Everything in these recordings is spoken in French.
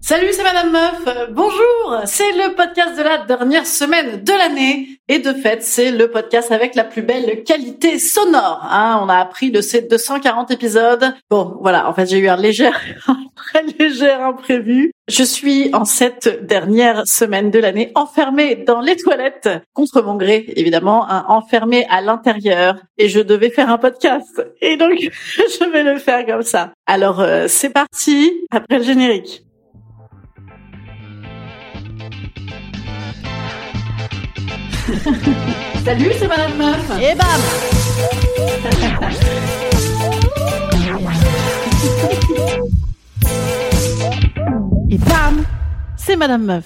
Salut, c'est Madame Meuf. Euh, bonjour, c'est le podcast de la dernière semaine de l'année. Et de fait, c'est le podcast avec la plus belle qualité sonore. Hein. on a appris de ces 240 épisodes. Bon, voilà, en fait, j'ai eu un léger, un très léger imprévu. Je suis en cette dernière semaine de l'année enfermée dans les toilettes, contre mon gré, évidemment, hein, enfermée à l'intérieur. Et je devais faire un podcast. Et donc, je vais le faire comme ça. Alors, euh, c'est parti, après le générique. Salut, c'est Madame Meuf. Et bam Et bam, c'est Madame Meuf.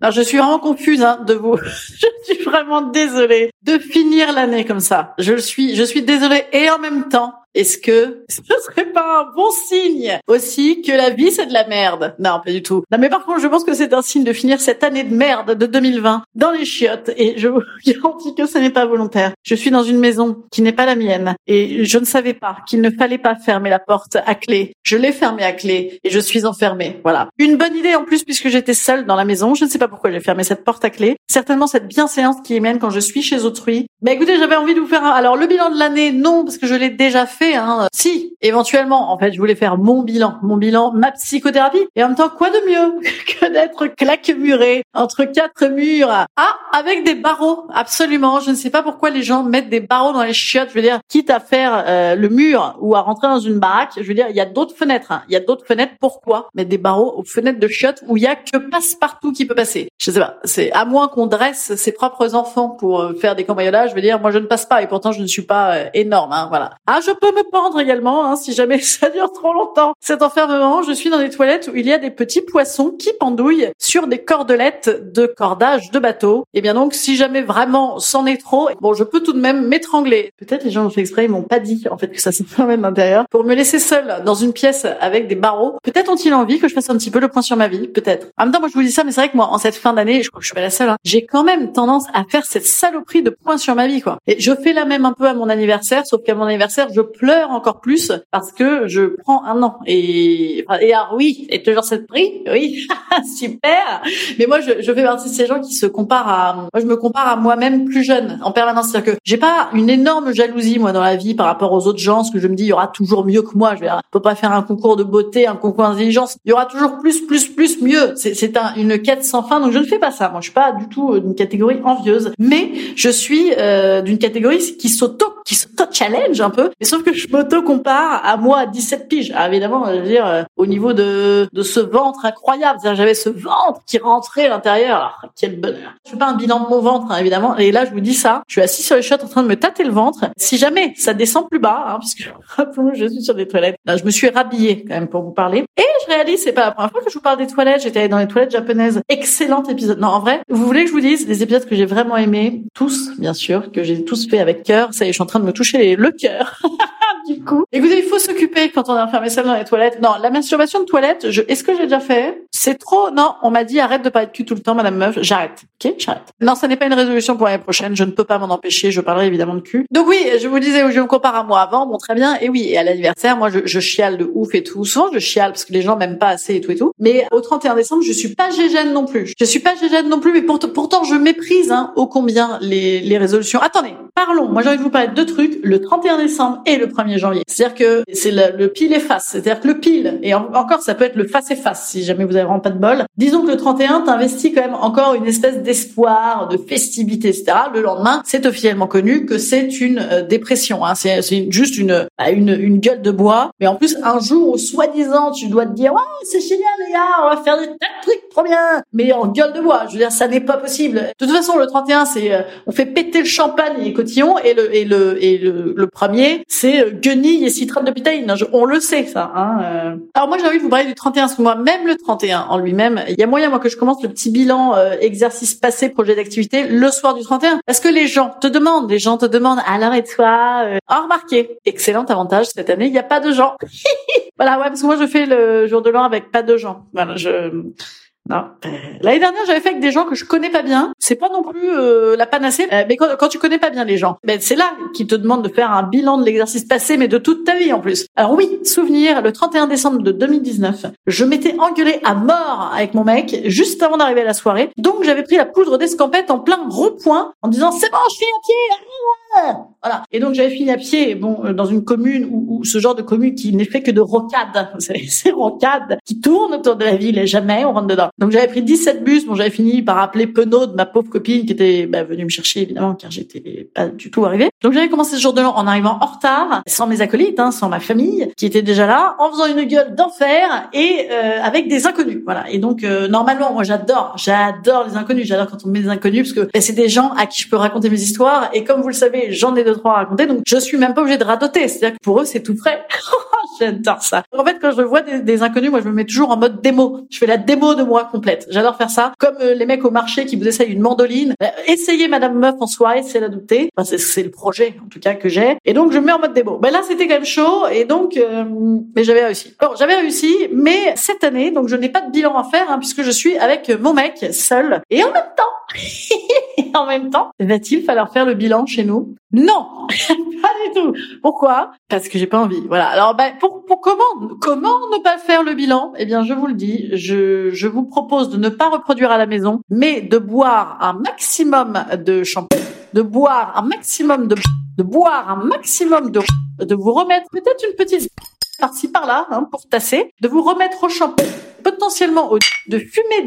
Alors je suis vraiment confuse hein, de vous. je suis vraiment désolée de finir l'année comme ça. Je suis, je suis désolée et en même temps, est-ce que ce serait pas un bon signe aussi que la vie c'est de la merde? Non, pas du tout. Non, mais par contre, je pense que c'est un signe de finir cette année de merde de 2020 dans les chiottes et je vous garantis que ce n'est pas volontaire. Je suis dans une maison qui n'est pas la mienne et je ne savais pas qu'il ne fallait pas fermer la porte à clé. Je l'ai fermée à clé et je suis enfermée. Voilà. Une bonne idée en plus puisque j'étais seule dans la maison. Je ne sais pas pourquoi j'ai fermé cette porte à clé. Certainement cette bienséance qui mienne quand je suis chez autrui. Mais écoutez, j'avais envie de vous faire un... Alors le bilan de l'année, non, parce que je l'ai déjà fait Hein. Si, éventuellement, en fait, je voulais faire mon bilan, mon bilan, ma psychothérapie. Et en même temps, quoi de mieux que d'être claque-muré entre quatre murs? Ah, avec des barreaux, absolument. Je ne sais pas pourquoi les gens mettent des barreaux dans les chiottes. Je veux dire, quitte à faire euh, le mur ou à rentrer dans une baraque, je veux dire, il y a d'autres fenêtres. Hein. Il y a d'autres fenêtres. Pourquoi mettre des barreaux aux fenêtres de chiottes où il y a que passe-partout qui peut passer? Je sais pas. C'est à moins qu'on dresse ses propres enfants pour euh, faire des cambriolages. Je veux dire, moi, je ne passe pas et pourtant, je ne suis pas euh, énorme. Hein, voilà. Ah, je peux me pendre également, hein, si jamais ça dure trop longtemps. Cet enfermement, je suis dans des toilettes où il y a des petits poissons qui pendouillent sur des cordelettes de cordage de bateau. Et bien donc, si jamais vraiment c'en est trop, bon, je peux tout de même m'étrangler. Peut-être les gens ont fait exprès, ils m'ont pas dit en fait que ça s'enfermait de l'intérieur pour me laisser seule dans une pièce avec des barreaux. Peut-être ont-ils envie que je fasse un petit peu le point sur ma vie, peut-être. En même temps, moi je vous dis ça, mais c'est vrai que moi, en cette fin d'année, je crois que je suis pas la seule. Hein, j'ai quand même tendance à faire cette saloperie de point sur ma vie, quoi. Et je fais la même un peu à mon anniversaire, sauf qu'à mon anniversaire, je pleure encore plus parce que je prends un an. Et, et alors oui, et toujours cette prix, oui, super. Mais moi, je, je fais partie de ces gens qui se comparent à, moi, je me compare à moi-même plus jeune en permanence. C'est-à-dire que j'ai pas une énorme jalousie moi dans la vie par rapport aux autres gens, parce que je me dis il y aura toujours mieux que moi. Je vais, peut pas faire un concours de beauté, un concours d'intelligence. Il y aura toujours plus, plus, plus, mieux. C'est, un, une quête sans fin. Donc je ne fais pas ça. Moi, je suis pas du tout d'une catégorie envieuse, mais je suis euh, d'une catégorie qui s'auto, qui s'auto challenge un peu. Mais sauf que je m'auto compare à moi à 17 piges. Ah, évidemment, je veux dire euh, au niveau de de ce ventre incroyable. J'avais ce ventre qui rentrait à l'intérieur. Alors quel bonheur. Je fais pas un bilan de mon ventre hein, évidemment. Et là, je vous dis ça. Je suis assis sur les chiottes en train de me tâter le ventre. Si jamais ça descend plus bas, hein, puisque je suis sur des toilettes. Là, je me suis rhabillée quand même pour vous parler. Et je réalise, c'est pas la première fois que je vous parle des toilettes. J'étais allée dans les toilettes japonaises. Excellent épisode. Non, en vrai, vous voulez que je vous dise les épisodes que j'ai vraiment aimés, tous, bien sûr, que j'ai tous fait avec cœur. Ça y est, je suis en train de me toucher le cœur. du coup. Écoutez, il faut s'occuper quand on est enfermé seul dans les toilettes. Non, la masturbation de toilette, je, est-ce que j'ai déjà fait? C'est trop, non, on m'a dit arrête de pas être cul tout le temps, madame meuf, j'arrête. Ok, j'arrête. Non, ça n'est pas une résolution pour l'année prochaine, je ne peux pas m'en empêcher, je parlerai évidemment de cul. Donc oui, je vous disais, je me compare à moi avant, bon très bien, et oui, et à l'anniversaire, moi je, je chiale de ouf et tout. Souvent je chiale parce que les gens m'aiment pas assez et tout et tout. Mais au 31 décembre, je suis pas gégène non plus. Je suis pas gégène non plus, mais pourtant, pourtant je méprise, hein, ô combien les, les résolutions. Attendez, parlons. Moi j'ai envie de vous parler de deux trucs, le 31 décembre et le 1er janvier. C'est-à-dire que c'est le, le, pile et face. C'est-à-dire que le pile, et encore ça peut être le face et face si jamais vous avez vraiment pas de bol. Disons que le 31, t'investis quand même encore une espèce d'espoir, de festivité, etc. Le lendemain, c'est officiellement connu que c'est une euh, dépression. Hein. C'est juste une, bah, une, une gueule de bois. Mais en plus, un jour où soi-disant tu dois te dire, ouais, c'est génial les gars, on va faire des trucs trop bien. Mais en gueule de bois, je veux dire, ça n'est pas possible. De toute façon, le 31, c'est, euh, on fait péter le champagne et les cotillons, et le, et le, et le premier, c'est euh, guenille et citrate de pétaïne. On le sait, ça. Hein. Alors moi, j'ai envie de vous parler du 31, parce que moi, même le 31 en lui-même, il y a moyen, moi, que je commence le petit bilan exercice passé, projet d'activité, le soir du 31. Parce que les gens te demandent, les gens te demandent, alors et toi euh... Oh, remarquez, excellent avantage cette année, il n'y a pas de gens. voilà, ouais, parce que moi je fais le jour de l'an avec pas de gens. Voilà, je non. Euh, l'année dernière, j'avais fait avec des gens que je connais pas bien. C'est pas non plus euh, la panacée, euh, mais quand, quand, tu connais pas bien les gens, ben c'est là qu'ils te demandent de faire un bilan de l'exercice passé, mais de toute ta vie en plus. Alors oui, souvenir, le 31 décembre de 2019, je m'étais engueulé à mort avec mon mec juste avant d'arriver à la soirée. Donc j'avais pris la poudre d'escampette en plein rond-point en disant c'est bon, je suis à pied. Voilà. Et donc j'avais fini à pied, bon, dans une commune où, ce genre de commune qui n'est fait que de rocades, c'est rocades qui tournent autour de la ville et jamais on rentre dedans. Donc j'avais pris 17 bus, bon j'avais fini par appeler Penaud, ma pauvre copine qui était bah, venue me chercher évidemment car j'étais pas du tout arrivée. Donc j'avais commencé ce jour de l'an en arrivant en retard, sans mes acolytes, hein, sans ma famille qui était déjà là, en faisant une gueule d'enfer et euh, avec des inconnus. Voilà. Et donc euh, normalement moi j'adore, j'adore les inconnus, j'adore quand on met des inconnus parce que bah, c'est des gens à qui je peux raconter mes histoires et comme vous le savez j'en ai deux trois à raconter donc je suis même pas obligée de radoter. C'est-à-dire que pour eux c'est frais. J'adore ça. En fait quand je vois des, des inconnus moi je me mets toujours en mode démo. Je fais la démo de moi complète. J'adore faire ça. Comme euh, les mecs au marché qui vous essayent une mandoline. Bah, essayez Madame Meuf en soirée, c'est l'adopter. Enfin, c'est le projet, en tout cas, que j'ai. Et donc, je me mets en mode démo. Ben là, c'était quand même chaud. Et donc, euh, mais j'avais réussi. Bon, j'avais réussi, mais cette année, donc je n'ai pas de bilan à faire, hein, puisque je suis avec mon mec, seul. Et en même temps, en même temps, va-t-il falloir faire le bilan chez nous? Non, pas du tout. Pourquoi? Parce que j'ai pas envie. Voilà. Alors, ben, pour, pour comment comment ne pas faire le bilan? Eh bien, je vous le dis. Je, je vous propose de ne pas reproduire à la maison, mais de boire un maximum de shampoing, de boire un maximum de, de boire un maximum de, de vous remettre peut-être une petite par-ci par-là hein, pour tasser, de vous remettre au shampoing potentiellement au de fumer.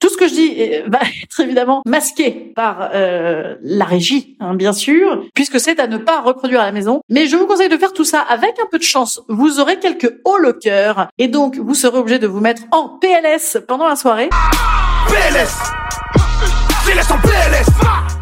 Tout ce que je dis va être évidemment masqué par euh, la régie, hein, bien sûr, puisque c'est à ne pas reproduire à la maison. Mais je vous conseille de faire tout ça avec un peu de chance. Vous aurez quelques hauts le cœur et donc vous serez obligé de vous mettre en PLS pendant la soirée. PLS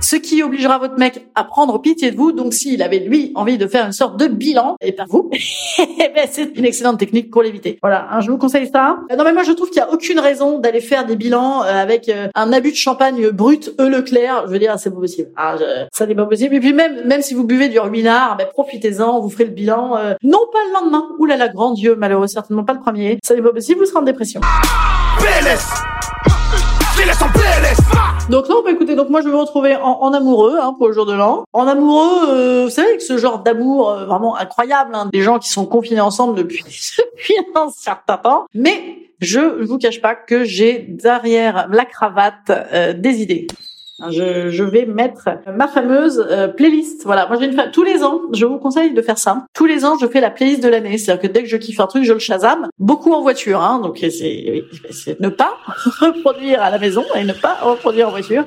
ce qui obligera votre mec à prendre pitié de vous. Donc, s'il avait lui envie de faire une sorte de bilan, et pas vous, eh ben, c'est une excellente technique pour l'éviter. Voilà, hein, je vous conseille ça. Euh, non, mais moi, je trouve qu'il y a aucune raison d'aller faire des bilans euh, avec euh, un abus de champagne brut, E Leclerc. Je veux dire, c'est pas possible. Ah, ça n'est pas possible. Et puis même, même si vous buvez du ruinard, ben, profitez-en, vous ferez le bilan. non pas le lendemain. Ouh là là, grand Dieu, malheureux, certainement pas le premier. Ça n'est pas possible, vous serez en dépression. Donc non, bah écoutez, donc moi je vais me retrouver en, amoureux hein, pour le jour de l'an. En amoureux, euh, vous savez, avec ce genre d'amour euh, vraiment incroyable, hein, des gens qui sont confinés ensemble depuis, depuis un certain temps. Mais je ne vous cache pas que j'ai derrière la cravate euh, des idées. Je, je, vais mettre ma fameuse euh, playlist. Voilà, moi j'ai une tous les ans, je vous conseille de faire ça. Tous les ans, je fais la playlist de l'année. C'est-à-dire que dès que je kiffe un truc, je le shazam. Beaucoup en voiture, hein, donc c'est ne pas reproduire à la maison et ne pas reproduire en voiture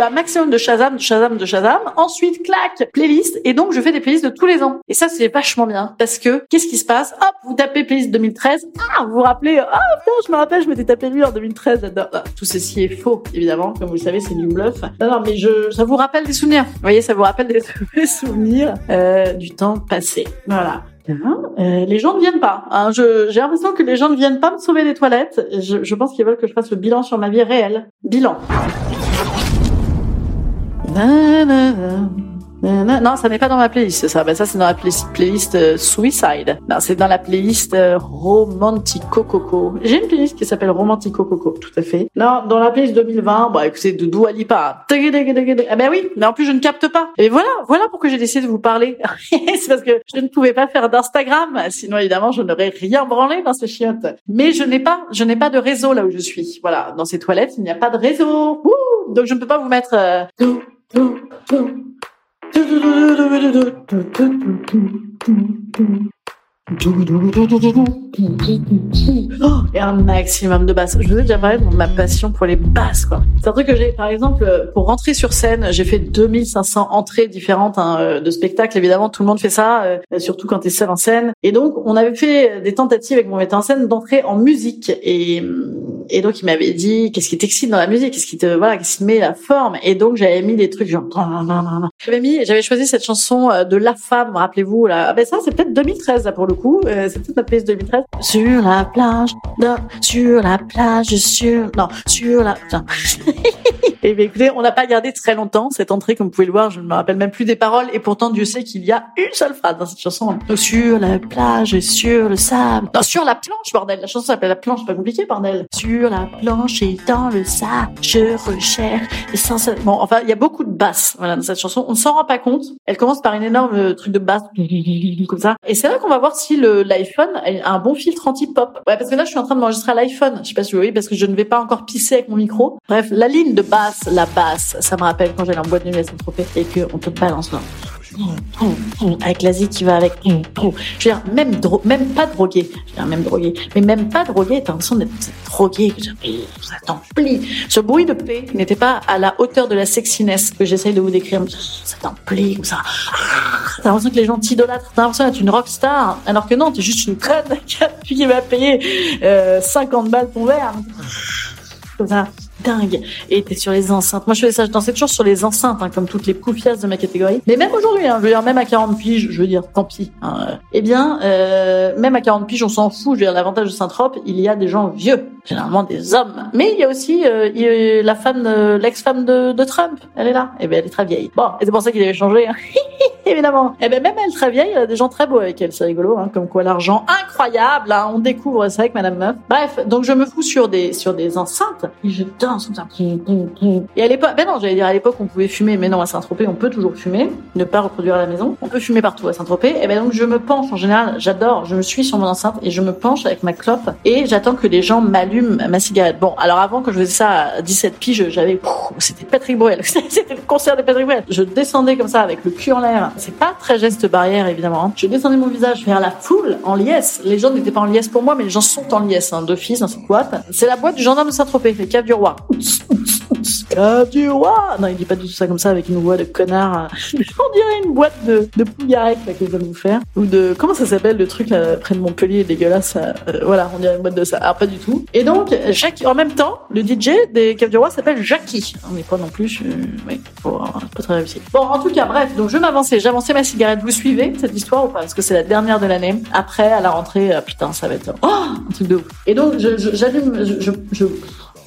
un maximum de Shazam, de Shazam, de Shazam. Ensuite, clac, playlist. Et donc, je fais des playlists de tous les ans. Et ça, c'est vachement bien. Parce que, qu'est-ce qui se passe? Hop, vous tapez playlist 2013. Ah, vous vous rappelez, ah, putain, je me rappelle, je m'étais tapé lui en 2013. Ah, tout ceci est faux, évidemment. Comme vous le savez, c'est du bluff. Non, non, mais je, ça vous rappelle des souvenirs. Vous voyez, ça vous rappelle des, souvenirs, euh, du temps passé. Voilà. Euh, les gens ne viennent pas. Hein. j'ai l'impression que les gens ne viennent pas me sauver des toilettes. Je, je pense qu'ils veulent que je fasse le bilan sur ma vie réelle. Bilan. Non, ça n'est pas dans ma playlist, ça. Ben, ça, c'est dans la playlist euh, Suicide. Non, c'est dans la playlist euh, Romantico Coco. J'ai une playlist qui s'appelle Romantico Coco, tout à fait. Non, dans la playlist 2020, bah, écoutez, de Dua Lipa. Ah ben oui, mais en plus, je ne capte pas. Et voilà, voilà pourquoi j'ai décidé de vous parler. c'est parce que je ne pouvais pas faire d'Instagram. Sinon, évidemment, je n'aurais rien branlé dans ces chiottes. Mais je n'ai pas, je n'ai pas de réseau là où je suis. Voilà. Dans ces toilettes, il n'y a pas de réseau. donc, je ne peux pas vous mettre, euh, et un maximum de basses. Je vous ai déjà parlé de ma passion pour les basses, quoi. C'est un truc que j'ai, par exemple, pour rentrer sur scène, j'ai fait 2500 entrées différentes hein, de spectacles. Évidemment, tout le monde fait ça, euh, surtout quand t'es seul en scène. Et donc, on avait fait des tentatives avec mon metteur en scène d'entrer en musique. Et et donc il m'avait dit qu'est-ce qui t'excite dans la musique, qu'est-ce qui te voilà, qu'est-ce qui te met la forme? Et donc j'avais mis des trucs genre j'avais mis, j'avais choisi cette chanson euh, de La Femme, rappelez-vous là. Ah ben ça c'est peut-être 2013 là pour le coup, euh, c'est peut-être ma playlist 2013. Sur la plage, non, sur la plage, sur non, sur la. et bien écoutez, on n'a pas gardé très longtemps cette entrée comme vous pouvez le voir, je ne me rappelle même plus des paroles et pourtant Dieu sait qu'il y a une seule phrase dans cette chanson. Donc, sur la plage, sur le sable, non sur la planche bordel. La chanson s'appelle La planche, pas compliqué bordel. Sur sur la planche et dans le sac, je recherche Bon, enfin, il y a beaucoup de basses voilà, dans cette chanson. On ne s'en rend pas compte. Elle commence par une énorme truc de basse comme ça. Et c'est là qu'on va voir si l'iPhone a un bon filtre anti-pop. Ouais, parce que là, je suis en train de m'enregistrer à l'iPhone. Je sais pas si vous voyez, parce que je ne vais pas encore pisser avec mon micro. Bref, la ligne de basse, la basse, ça me rappelle quand j'allais en boîte de nuit à Saint-Tropez et qu'on te balance là avec l'Asie qui va avec. Je veux dire, même, dro même pas drogué. Je veux dire, même drogué. Mais même pas drogué, t'as l'impression d'être drogué. Ça t'en plie. Ce bruit de paix n'était pas à la hauteur de la sexiness que j'essaye de vous décrire. Ça t'en plie, comme ça. T'as l'impression que les gens t'idolâtrent. T'as l'impression d'être une rockstar. Alors que non, t'es juste une conne qui va payer euh, 50 balles ton verre. Comme ça Et t'es sur les enceintes. Moi, je faisais ça, je dansais toujours sur les enceintes, hein, comme toutes les poufias de ma catégorie. Mais même aujourd'hui, hein, je veux dire, même à 40 piges, je veux dire, tant pis. Hein. Eh bien, euh, même à 40 piges, on s'en fout. Je veux dire, l'avantage de Saint-Trope, il y a des gens vieux, généralement des hommes. Mais il y a aussi euh, la femme, l'ex-femme de, de, Trump. Elle est là. Eh bien, elle est très vieille. Bon, et c'est pour ça qu'il avait changé. Évidemment. Eh ben même elle très vieille, elle a des gens très beaux avec elle, c'est rigolo, hein, comme quoi l'argent incroyable. Hein, on découvre ça avec Madame Meuf. Bref, donc je me fous sur des sur des enceintes et je danse comme ça. Et à l'époque, ben non, j'allais dire à l'époque on pouvait fumer, mais non à Saint-Tropez on peut toujours fumer, ne pas reproduire à la maison. On peut fumer partout à Saint-Tropez. Et eh ben donc je me penche en général, j'adore, je me suis sur mon enceinte et je me penche avec ma clope et j'attends que les gens m'allument ma cigarette. Bon, alors avant quand je faisais ça à 17 piges, j'avais, c'était Patrick Bruel, c'était le concert de Patrick Bruel. Je descendais comme ça avec le cul en l'air c'est pas très geste barrière, évidemment. Je descendais mon visage vers la foule en liesse. Les gens n'étaient pas en liesse pour moi, mais les gens sont en liesse, hein, d'office dans cette boîte. C'est la boîte du gendarme de Saint-Tropez, les caves du roi. Cave du roi! Non, il dit pas du tout ça comme ça avec une voix de connard. On dirait une boîte de, de pouillarec, que je vous faire. Ou de, comment ça s'appelle, le truc, là, près de Montpellier, dégueulasse, euh, voilà, on dirait une boîte de ça. Alors, pas du tout. Et donc, Jackie, en même temps, le DJ des Caves du Roi s'appelle Jackie. On n'est pas non plus, euh, oui, pas très réussi. Bon, en tout cas, bref, donc je m'avançais, j'avançais ma cigarette. Vous suivez cette histoire ou pas? Parce que c'est la dernière de l'année. Après, à la rentrée, ah, putain, ça va être, oh, un truc de ouf. Et donc, j'allume, je, je, je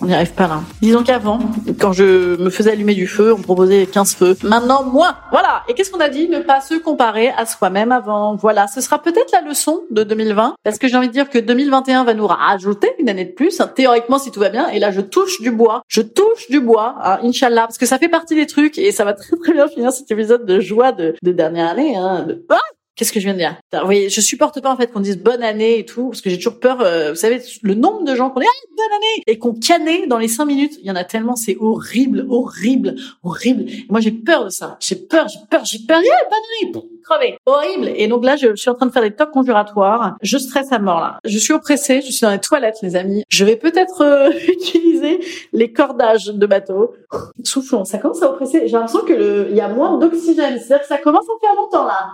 on n'y arrive pas là. Disons qu'avant, quand je me faisais allumer du feu, on proposait 15 feux. Maintenant, moins. Voilà. Et qu'est-ce qu'on a dit? Ne pas se comparer à soi-même avant. Voilà. Ce sera peut-être la leçon de 2020. Parce que j'ai envie de dire que 2021 va nous rajouter une année de plus. Hein, théoriquement, si tout va bien. Et là, je touche du bois. Je touche du bois. Hein, Inch'Allah. Parce que ça fait partie des trucs. Et ça va très très bien finir cet épisode de joie de, de dernière année. Hein. Ah Qu'est-ce que je viens de dire? Vous voyez, je supporte pas en fait qu'on dise bonne année et tout, parce que j'ai toujours peur. Euh, vous savez, le nombre de gens qu'on dit ah, bonne année et qu'on canait dans les cinq minutes, il y en a tellement, c'est horrible, horrible, horrible. moi, j'ai peur de ça. J'ai peur, j'ai peur, j'ai peur. Yeah, bonne année crevé. Horrible. Et donc là, je suis en train de faire des tocs conjuratoires. Je stresse à mort là. Je suis oppressée. Je suis dans les toilettes, les amis. Je vais peut-être euh, utiliser les cordages de bateau. Soufflons. Ça commence à oppresser. J'ai l'impression que il y a moins d'oxygène. C'est-à-dire que ça commence à faire longtemps là.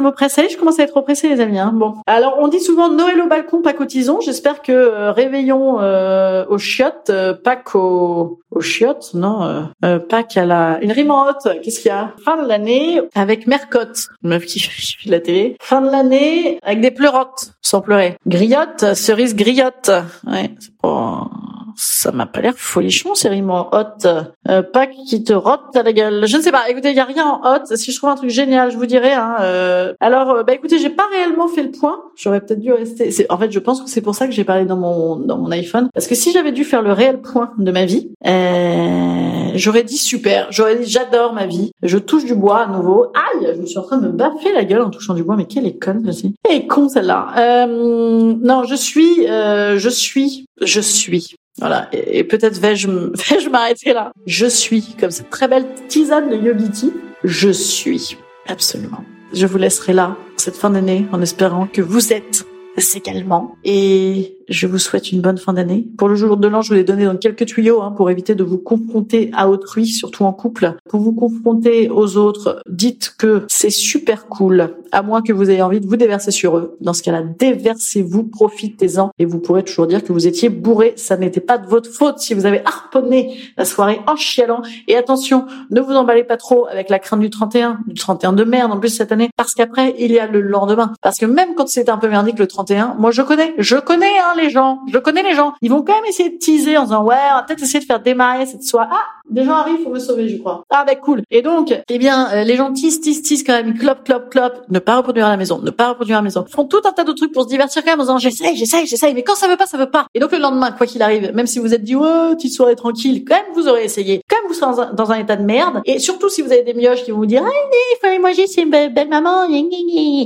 M'oppresse. Ça je commence à être oppressée, les amis. Hein. Bon. Alors, on dit souvent Noël au balcon, pas cotisons. J'espère que euh, réveillons euh, aux chiottes, euh, Pâques aux, aux chiottes, non, euh, Pâques à la... Une rime en haute. Qu'est-ce qu'il y a? Fin de l'année avec Mercotte meuf qui fait la télé. Fin de l'année avec des pleurotes, sans pleurer. Griotte, cerise griotte. Ouais, c'est pas ça m'a pas l'air folichon, c'est en hot. Euh, pas qui te rote à la gueule. Je ne sais pas. Écoutez, il y a rien en hot. Si je trouve un truc génial, je vous dirai. Hein, euh. Alors, euh, bah écoutez, j'ai pas réellement fait le point. J'aurais peut-être dû rester. En fait, je pense que c'est pour ça que j'ai parlé dans mon dans mon iPhone, parce que si j'avais dû faire le réel point de ma vie, euh, j'aurais dit super. J'aurais dit j'adore ma vie. Je touche du bois à nouveau. Aïe, je me suis en train de me baffer la gueule en touchant du bois. Mais quelle est conne celle-ci. Elle est con celle-là. Euh, non, je suis, je suis, je suis voilà. Et, peut-être vais-je vais-je m'arrêter là. Je suis comme cette très belle tisane de Yogiti, je suis. Absolument. Je vous laisserai là, cette fin d'année, en espérant que vous êtes également. Et je vous souhaite une bonne fin d'année. Pour le jour de l'an, je vous ai donné dans quelques tuyaux hein, pour éviter de vous confronter à autrui, surtout en couple. Pour vous confronter aux autres, dites que c'est super cool, à moins que vous ayez envie de vous déverser sur eux. Dans ce cas-là, déversez-vous, profitez-en, et vous pourrez toujours dire que vous étiez bourré. Ça n'était pas de votre faute si vous avez harponné la soirée en chialant. Et attention, ne vous emballez pas trop avec la crainte du 31, du 31 de merde en plus cette année, parce qu'après, il y a le lendemain. Parce que même quand c'est un peu merdique le 31, moi je connais, je connais, hein, les gens. Je connais les gens. Ils vont quand même essayer de teaser en disant ouais, on va peut-être essayer de faire démarrer cette soirée. Ah, des gens arrivent pour me sauver, je crois. Ah ben cool. Et donc, eh bien, euh, les gens tissent, tissent, tissent quand même, clop, clop, clop. Ne pas reproduire à la maison, ne pas reproduire à la maison. Font tout un tas de trucs pour se divertir quand même en disant j'essaye, j'essaye, j'essaye. Mais quand ça veut pas, ça veut pas. Et donc le lendemain, quoi qu'il arrive, même si vous êtes dit ouais, petite soirée tranquille, quand même vous aurez essayé. Dans un, état de merde. Et surtout si vous avez des mioches qui vont vous dire ah, il fallait manger, c'est une belle, belle maman.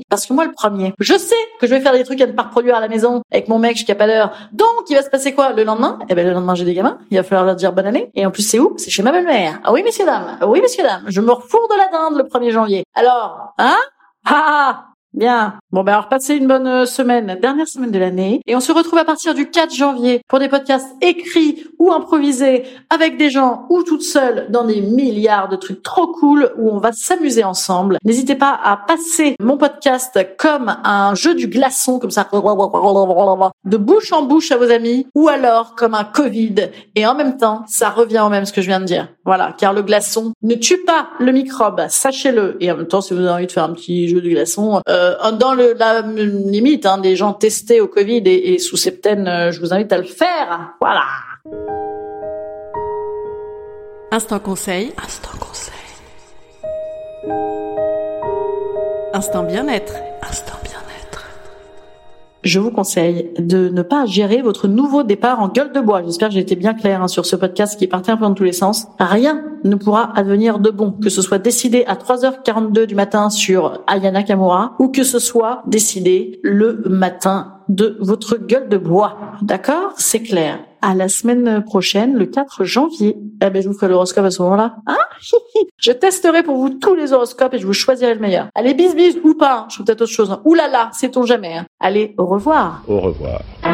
Parce que moi le premier, je sais que je vais faire des trucs à ne pas reproduire à la maison avec mon mec jusqu'à pas d'heure. Donc il va se passer quoi le lendemain? Eh ben le lendemain j'ai des gamins. Il va falloir leur dire bonne année. Et en plus c'est où? C'est chez ma belle-mère. Ah oui, messieurs, dames. Oui, messieurs, dames. Je me refourre de la dinde le 1er janvier. Alors, hein? Ah Bien. Bon, ben alors passez une bonne euh, semaine, dernière semaine de l'année. Et on se retrouve à partir du 4 janvier pour des podcasts écrits ou improvisés avec des gens ou toutes seules dans des milliards de trucs trop cool où on va s'amuser ensemble. N'hésitez pas à passer mon podcast comme un jeu du glaçon, comme ça, de bouche en bouche à vos amis, ou alors comme un Covid. Et en même temps, ça revient au même ce que je viens de dire. Voilà. Car le glaçon ne tue pas le microbe, sachez-le. Et en même temps, si vous avez envie de faire un petit jeu du glaçon, euh, euh, dans le, la limite hein, des gens testés au Covid et, sous septaine, euh, je vous invite à le faire. Voilà. Instant conseil. Instant conseil. Instant bien-être. Instant je vous conseille de ne pas gérer votre nouveau départ en gueule de bois. J'espère que j'ai été bien clair hein, sur ce podcast qui est parti un peu dans tous les sens. Rien ne pourra advenir de bon, que ce soit décidé à 3h42 du matin sur Ayana Kamura ou que ce soit décidé le matin de votre gueule de bois. D'accord? C'est clair. À la semaine prochaine, le 4 janvier. Eh ben, je vous ferai l'horoscope à ce moment-là. Hein je testerai pour vous tous les horoscopes et je vous choisirai le meilleur. Allez, bis bis ou pas. Je fais peut-être autre chose. Ouh là là, sait-on jamais. Hein. Allez, au revoir. Au revoir.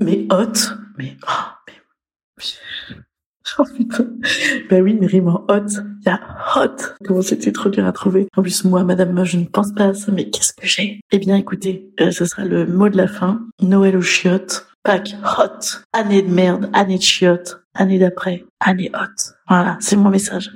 mais hot. Mais, oh, mais... Oh Ben oui, mais rime en hot. Il y a hot. Comment c'était trop dur à trouver. En plus, moi, madame, je ne pense pas à ça, mais qu'est-ce que j'ai? Eh bien, écoutez, euh, ce sera le mot de la fin. Noël aux chiottes. Pâques hot. Année de merde, année de chiottes. Année d'après, année hot. Voilà, c'est mon message.